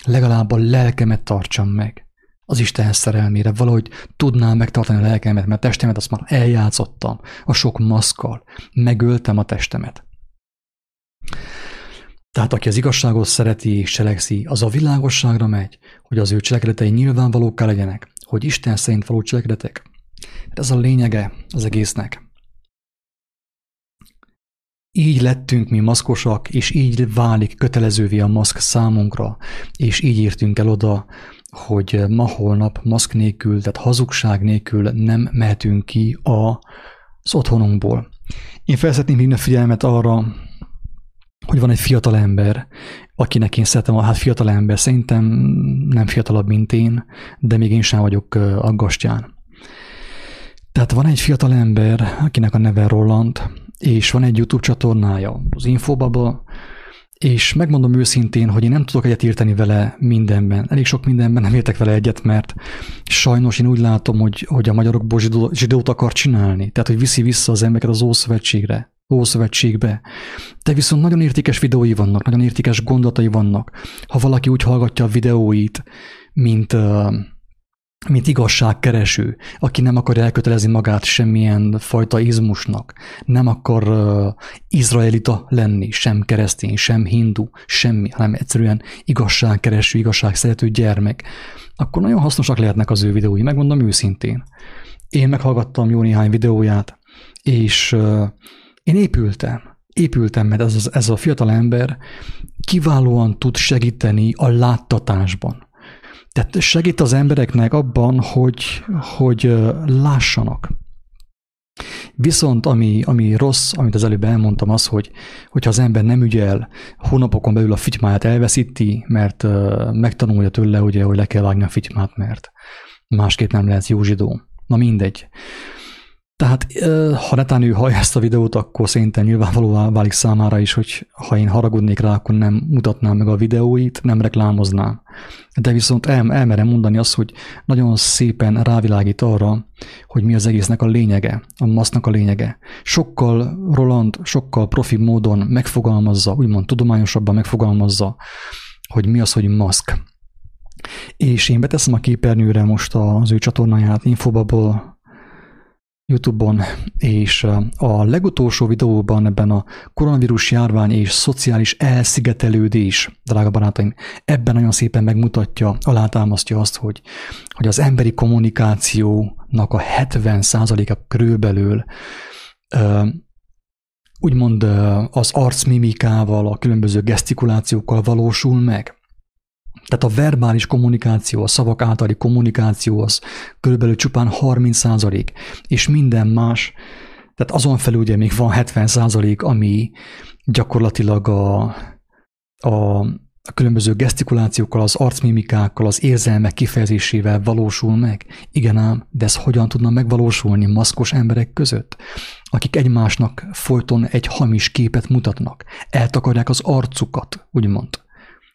Legalább a lelkemet tartsam meg. Az Isten szerelmére, valahogy tudnám megtartani a lelkemet, mert a testemet azt már eljátszottam a sok maszkal, megöltem a testemet. Tehát aki az igazságot szereti és cselekszi, az a világosságra megy, hogy az ő cselekedetei nyilvánvalóká legyenek, hogy Isten szerint való cselekedetek. Ez a lényege az egésznek. Így lettünk mi maszkosak, és így válik kötelezővé a maszk számunkra, és így értünk el oda, hogy ma-holnap maszk nélkül, tehát hazugság nélkül nem mehetünk ki az otthonunkból. Én felszeretném hívni a figyelmet arra, hogy van egy fiatal ember, akinek én szeretem, hát fiatal ember, szerintem nem fiatalabb, mint én, de még én sem vagyok aggastyán. Tehát van egy fiatal ember, akinek a neve Roland, és van egy YouTube csatornája, az Infobaba, és megmondom őszintén, hogy én nem tudok egyet érteni vele mindenben. Elég sok mindenben nem értek vele egyet, mert sajnos én úgy látom, hogy, hogy a magyarokból zsidót akar csinálni. Tehát, hogy viszi vissza az embereket az Ószövetségre. Ószövetségbe. De viszont nagyon értékes videói vannak, nagyon értékes gondolatai vannak. Ha valaki úgy hallgatja a videóit, mint, mint igazságkereső, aki nem akar elkötelezni magát semmilyen fajta izmusnak, nem akar izraelita lenni, sem keresztény, sem hindu, semmi, hanem egyszerűen igazságkereső, igazságszerető gyermek, akkor nagyon hasznosak lehetnek az ő videói, megmondom őszintén. Én meghallgattam jó néhány videóját, és uh, én épültem. Épültem, mert ez, ez a fiatal ember kiválóan tud segíteni a láttatásban. Tehát segít az embereknek abban, hogy, hogy lássanak. Viszont ami, ami rossz, amit az előbb elmondtam, az, hogy hogyha az ember nem ügyel, hónapokon belül a fitymáját elveszíti, mert megtanulja tőle, ugye, hogy le kell vágni a fitymát, mert másképp nem lehet jó zsidó. Na mindegy. Tehát ha netán ő hallja ezt a videót, akkor szerintem nyilvánvalóvá válik számára is, hogy ha én haragudnék rá, akkor nem mutatnám meg a videóit, nem reklámoznám. De viszont el, elmerem mondani azt, hogy nagyon szépen rávilágít arra, hogy mi az egésznek a lényege, a masznak a lényege. Sokkal Roland, sokkal profi módon megfogalmazza, úgymond tudományosabban megfogalmazza, hogy mi az, hogy maszk. És én beteszem a képernyőre most az ő csatornáját, Infobubble YouTube-on, és a legutolsó videóban ebben a koronavírus járvány és szociális elszigetelődés, drága barátaim, ebben nagyon szépen megmutatja, alátámasztja azt, hogy, hogy az emberi kommunikációnak a 70%-a körülbelül úgymond az arcmimikával, a különböző gesztikulációkkal valósul meg. Tehát a verbális kommunikáció, a szavak általi kommunikáció az körülbelül csupán 30 százalék, és minden más, tehát azon felül ugye még van 70 százalék, ami gyakorlatilag a, a, a különböző gesztikulációkkal, az arcmimikákkal, az érzelmek kifejezésével valósul meg. Igen ám, de ez hogyan tudna megvalósulni maszkos emberek között, akik egymásnak folyton egy hamis képet mutatnak, eltakarják az arcukat, úgymond.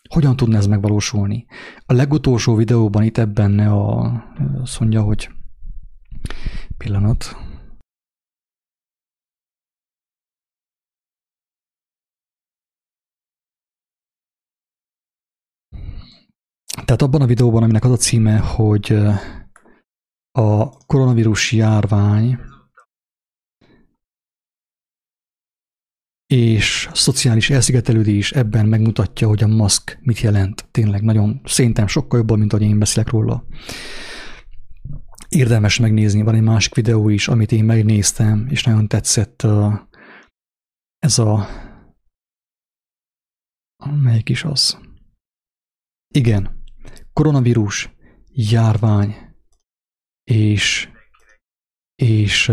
Hogyan tudna ez megvalósulni? A legutolsó videóban itt ebben a, azt mondja, hogy pillanat, Tehát abban a videóban, aminek az a címe, hogy a koronavírus járvány és szociális elszigetelődés ebben megmutatja, hogy a maszk mit jelent. Tényleg nagyon szerintem sokkal jobban, mint ahogy én beszélek róla. Érdemes megnézni, van egy másik videó is, amit én megnéztem, és nagyon tetszett ez a... Melyik is az? Igen, koronavírus, járvány, és, és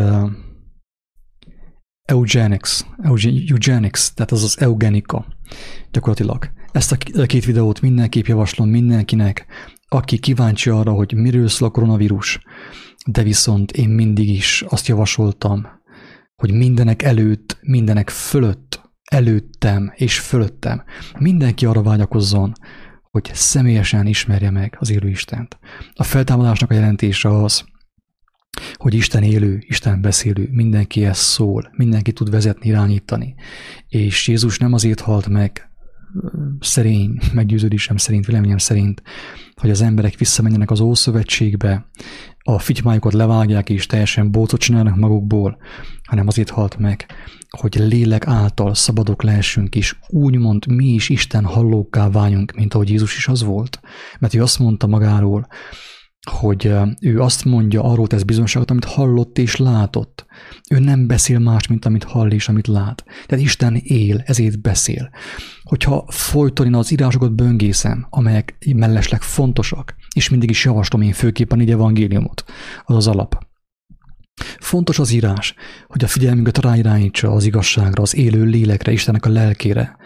eugenics, eugenics, tehát az az eugenika gyakorlatilag. Ezt a két videót mindenképp javaslom mindenkinek, aki kíváncsi arra, hogy miről szól a koronavírus, de viszont én mindig is azt javasoltam, hogy mindenek előtt, mindenek fölött, előttem és fölöttem mindenki arra vágyakozzon, hogy személyesen ismerje meg az élő Istent. A feltámadásnak a jelentése az, hogy Isten élő, Isten beszélő, mindenki ezt szól, mindenki tud vezetni, irányítani. És Jézus nem azért halt meg szerény meggyőződésem szerint, véleményem szerint, hogy az emberek visszamenjenek az Ószövetségbe, a fitymájukat levágják és teljesen bócot csinálnak magukból, hanem azért halt meg, hogy lélek által szabadok lehessünk, és úgymond mi is Isten hallókká váljunk, mint ahogy Jézus is az volt. Mert ő azt mondta magáról, hogy ő azt mondja, arról tesz bizonságot, amit hallott és látott. Ő nem beszél más, mint amit hall és amit lát. Tehát Isten él, ezért beszél. Hogyha folyton én az írásokat böngészem, amelyek mellesleg fontosak, és mindig is javaslom én főképpen egy evangéliumot, az az alap. Fontos az írás, hogy a figyelmünket ráirányítsa az igazságra, az élő lélekre, Istennek a lelkére,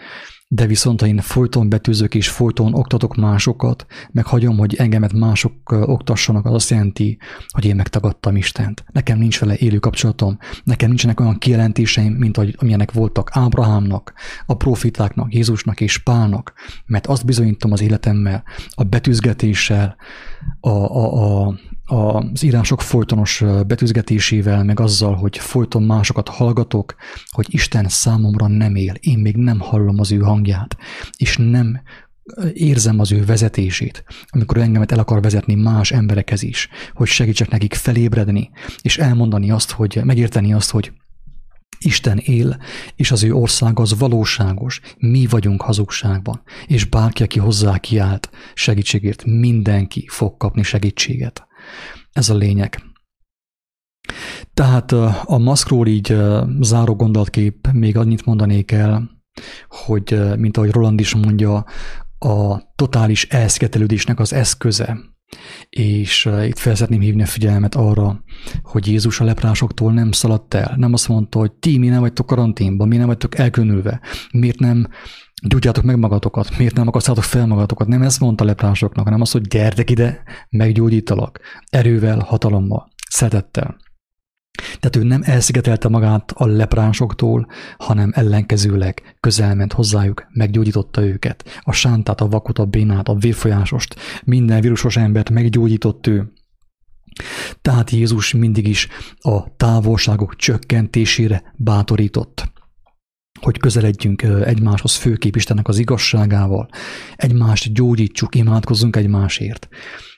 de viszont ha én folyton betűzök és folyton oktatok másokat, meg hagyom, hogy engemet mások oktassanak, az azt jelenti, hogy én megtagadtam Istent. Nekem nincs vele élő kapcsolatom, nekem nincsenek olyan kijelentéseim, mint ahogy, amilyenek voltak Ábrahámnak, a profitáknak, Jézusnak és Pálnak, mert azt bizonyítom az életemmel, a betűzgetéssel, a, a, a, az írások folytonos betűzgetésével, meg azzal, hogy folyton másokat hallgatok, hogy Isten számomra nem él, én még nem hallom az ő hangját, és nem érzem az ő vezetését, amikor engemet el akar vezetni más emberekhez is, hogy segítsek nekik felébredni, és elmondani azt, hogy megérteni azt, hogy Isten él, és az ő ország az valóságos, mi vagyunk hazugságban, és bárki, aki hozzá kiállt segítségért, mindenki fog kapni segítséget. Ez a lényeg. Tehát a maszkról így záró gondolatkép, még annyit mondanék el, hogy, mint ahogy Roland is mondja, a totális elszigetelődésnek az eszköze. és itt fel szeretném hívni a figyelmet arra, hogy Jézus a leprásoktól nem szaladt el. Nem azt mondta, hogy ti mi nem vagytok karanténban, mi nem vagytok elkülönülve, miért nem gyógyjátok meg magatokat, miért nem akasztátok fel magatokat. Nem ezt mondta leprásoknak, hanem azt, hogy gyertek ide, meggyógyítalak, erővel, hatalommal, szeretettel. Tehát ő nem elszigetelte magát a lepránsoktól, hanem ellenkezőleg közelment hozzájuk, meggyógyította őket. A sántát, a vakot, a bénát, a vérfolyásost, minden vírusos embert meggyógyított ő. Tehát Jézus mindig is a távolságok csökkentésére bátorított hogy közeledjünk egymáshoz, főkép Istennek az igazságával, egymást gyógyítsuk, imádkozzunk egymásért.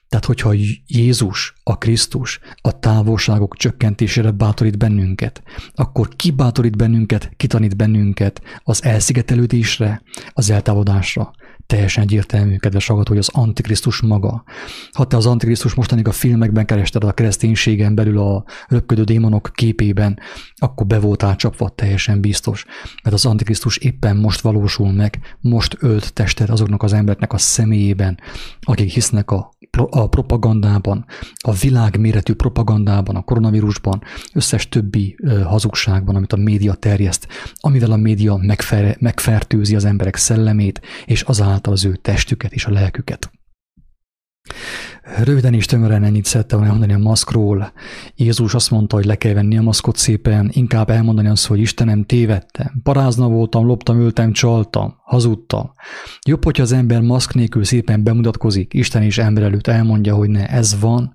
Tehát, hogyha Jézus, a Krisztus a távolságok csökkentésére bátorít bennünket, akkor ki bátorít bennünket, kitanít bennünket az elszigetelődésre, az eltávolodásra, teljesen egyértelmű, kedves hallgató, hogy az Antikrisztus maga. Ha te az Antikrisztus mostanig a filmekben kerested a kereszténységen belül a röpködő démonok képében, akkor be voltál csapva teljesen biztos, mert az Antikrisztus éppen most valósul meg, most ölt testet azoknak az embereknek a személyében, akik hisznek a, a propagandában, a világméretű propagandában, a koronavírusban, összes többi hazugságban, amit a média terjeszt, amivel a média megfer, megfertőzi az emberek szellemét, és azáltal az ő testüket és a lelküket. Röviden és tömören ennyit szerettem volna mondani a maszkról. Jézus azt mondta, hogy le kell venni a maszkot szépen, inkább elmondani azt, hogy Istenem, tévedtem, parázna voltam, loptam, ültem, csaltam, hazudtam. Jobb, hogyha az ember maszk nélkül szépen bemutatkozik, Isten is ember előtt elmondja, hogy ne, ez van,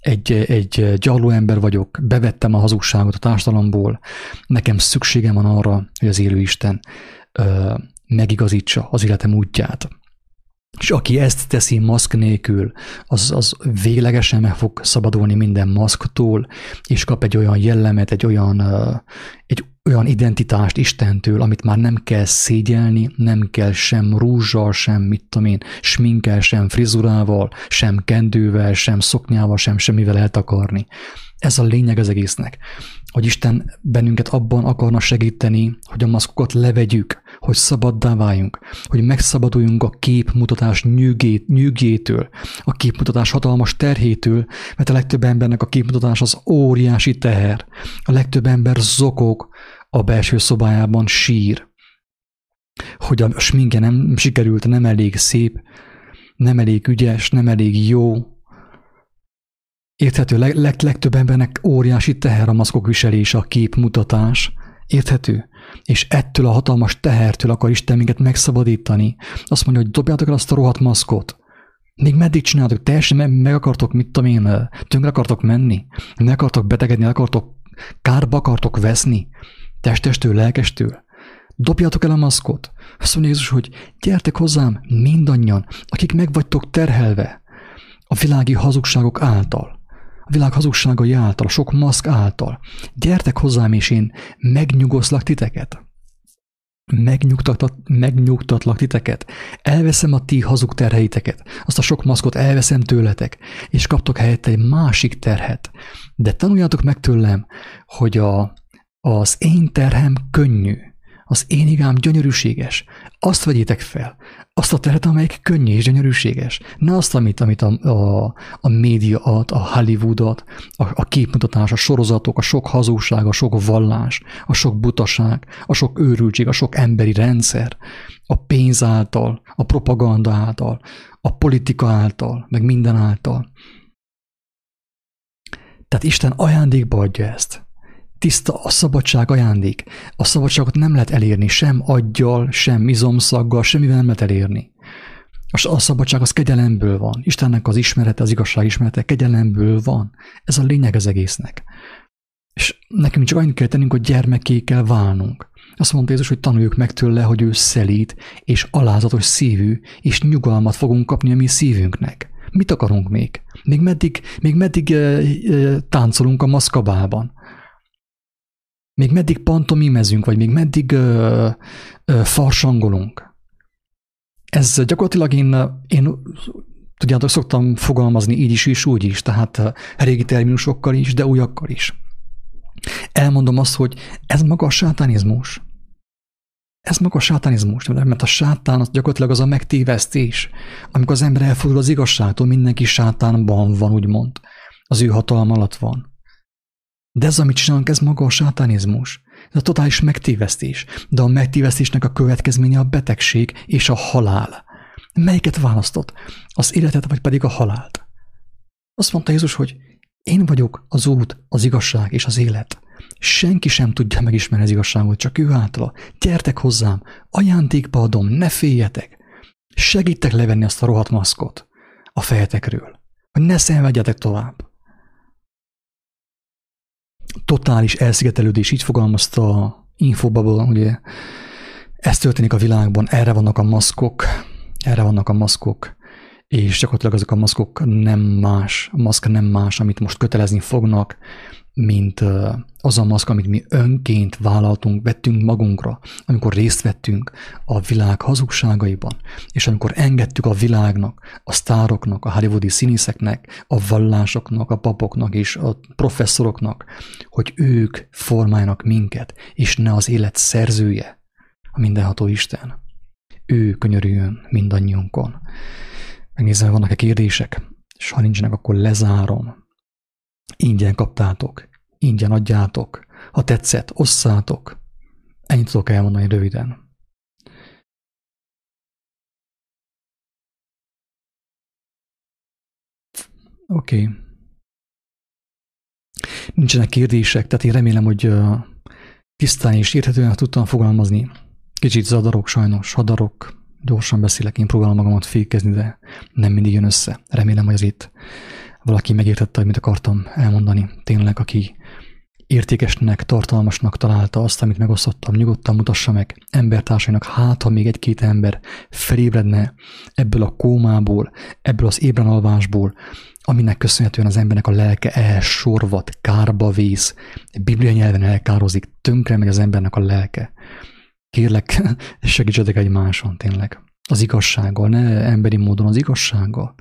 egy, egy gyarló ember vagyok, bevettem a hazugságot a társadalomból, nekem szükségem van arra, hogy az élő Isten ö, megigazítsa az életem útját. És aki ezt teszi maszk nélkül, az, az véglegesen meg fog szabadulni minden maszktól, és kap egy olyan jellemet, egy olyan, egy olyan identitást Istentől, amit már nem kell szégyelni, nem kell sem rúzsal, sem, mit tudom én, sminkel, sem frizurával, sem kendővel, sem szoknyával, sem semmivel eltakarni. Ez a lényeg az egésznek, hogy Isten bennünket abban akarna segíteni, hogy a maszkokat levegyük, hogy szabaddá váljunk, hogy megszabaduljunk a képmutatás nyűgét, nyűgétől, a képmutatás hatalmas terhétől, mert a legtöbb embernek a képmutatás az óriási teher. A legtöbb ember zokog a belső szobájában sír, hogy a sminke nem sikerült, nem elég szép, nem elég ügyes, nem elég jó, Érthető, leg, leg, legtöbb embernek óriási teher a maszkok viselése, a képmutatás. Érthető? És ettől a hatalmas tehertől akar Isten minket megszabadítani. Azt mondja, hogy dobjátok el azt a rohadt maszkot. Még meddig csináltok? Teljesen meg, akartok, mit tudom én, tönkre akartok menni? Meg akartok betegedni, akartok, kárba akartok veszni? Testestől, lelkestől? Dobjátok el a maszkot. Azt mondja Jézus, hogy gyertek hozzám mindannyian, akik meg vagytok terhelve a világi hazugságok által a világ hazugságai által, a sok maszk által. Gyertek hozzám, és én megnyugoszlak titeket. Megnyugtatlak, megnyugtatlak titeket. Elveszem a ti hazug terheiteket. Azt a sok maszkot elveszem tőletek, és kaptok helyette egy másik terhet. De tanuljátok meg tőlem, hogy a, az én terhem könnyű, az én igám gyönyörűséges. Azt vegyétek fel, azt a teret, amelyik könnyű és gyönyörűséges. Ne azt, amit, amit a, a, a média ad, a Hollywood a, a képmutatás, a sorozatok, a sok hazugság, a sok vallás, a sok butaság, a sok őrültség, a sok emberi rendszer, a pénz által, a propaganda által, a politika által, meg minden által. Tehát Isten ajándékba adja ezt tiszta a szabadság ajándék. A szabadságot nem lehet elérni sem aggyal, sem izomszaggal, semmivel nem lehet elérni. A szabadság az kegyelemből van. Istennek az ismerete, az igazság ismerete kegyelemből van. Ez a lényeg az egésznek. És nekünk csak annyit kell tennünk, hogy gyermeké kell válnunk. Azt mondta Jézus, hogy tanuljuk meg tőle, hogy ő szelít és alázatos szívű, és nyugalmat fogunk kapni a mi szívünknek. Mit akarunk még? Még meddig, még meddig e, e, táncolunk a maszkabában? Még meddig pantomimezünk, vagy még meddig ö, ö, farsangolunk? Ez gyakorlatilag én, én tudjátok, szoktam fogalmazni így is és úgy is, tehát régi terminusokkal is, de újakkal is. Elmondom azt, hogy ez maga a sátánizmus. Ez maga a sátánizmus, mert a sátán az gyakorlatilag az a megtévesztés. Amikor az ember elfordul az igazságtól, mindenki sátánban van, úgymond. Az ő hatalma alatt van. De ez, amit csinálunk, ez maga a sátánizmus. Ez a totális megtévesztés. De a megtévesztésnek a következménye a betegség és a halál. Melyiket választott? Az életet, vagy pedig a halált? Azt mondta Jézus, hogy én vagyok az út, az igazság és az élet. Senki sem tudja megismerni az igazságot, csak ő általa. Gyertek hozzám, ajándékba adom, ne féljetek. Segítek levenni azt a rohadt maszkot a fejetekről, hogy ne szenvedjetek tovább. Totális elszigetelődés, így fogalmazta a Infobubble, ugye ez történik a világban, erre vannak a maszkok, erre vannak a maszkok, és gyakorlatilag azok a maszkok nem más, a maszk nem más, amit most kötelezni fognak, mint az a maszk, amit mi önként vállaltunk, vettünk magunkra, amikor részt vettünk a világ hazugságaiban, és amikor engedtük a világnak, a sztároknak, a hollywoodi színészeknek, a vallásoknak, a papoknak és a professzoroknak, hogy ők formáljanak minket, és ne az élet szerzője, a mindenható Isten. Ő könyörüljön mindannyiunkon. Megnézem, vannak-e kérdések, és ha nincsenek, akkor lezárom. Ingyen kaptátok, ingyen adjátok. Ha tetszett, osszátok. Ennyit tudok elmondani röviden. Oké. Okay. Nincsenek kérdések, tehát én remélem, hogy tisztán és érthetően tudtam fogalmazni. Kicsit zadarok sajnos, hadarok, gyorsan beszélek, én próbálom magamat fékezni, de nem mindig jön össze. Remélem, hogy az itt valaki megértette, hogy mit akartam elmondani. Tényleg, aki értékesnek, tartalmasnak találta azt, amit megosztottam, nyugodtan mutassa meg embertársainak, hát ha még egy-két ember felébredne ebből a kómából, ebből az ébrenalvásból, aminek köszönhetően az embernek a lelke elsorvat, kárba vész, biblia nyelven elkározik, tönkre meg az embernek a lelke. Kérlek, segítsetek egymáson tényleg. Az igazsággal, ne emberi módon, az igazsággal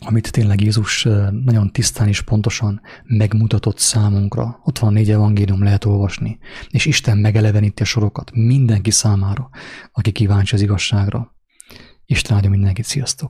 amit tényleg Jézus nagyon tisztán és pontosan megmutatott számunkra. Ott van négy evangélium, lehet olvasni. És Isten megeleveníti a sorokat mindenki számára, aki kíváncsi az igazságra. Isten áldja mindenkit, sziasztok!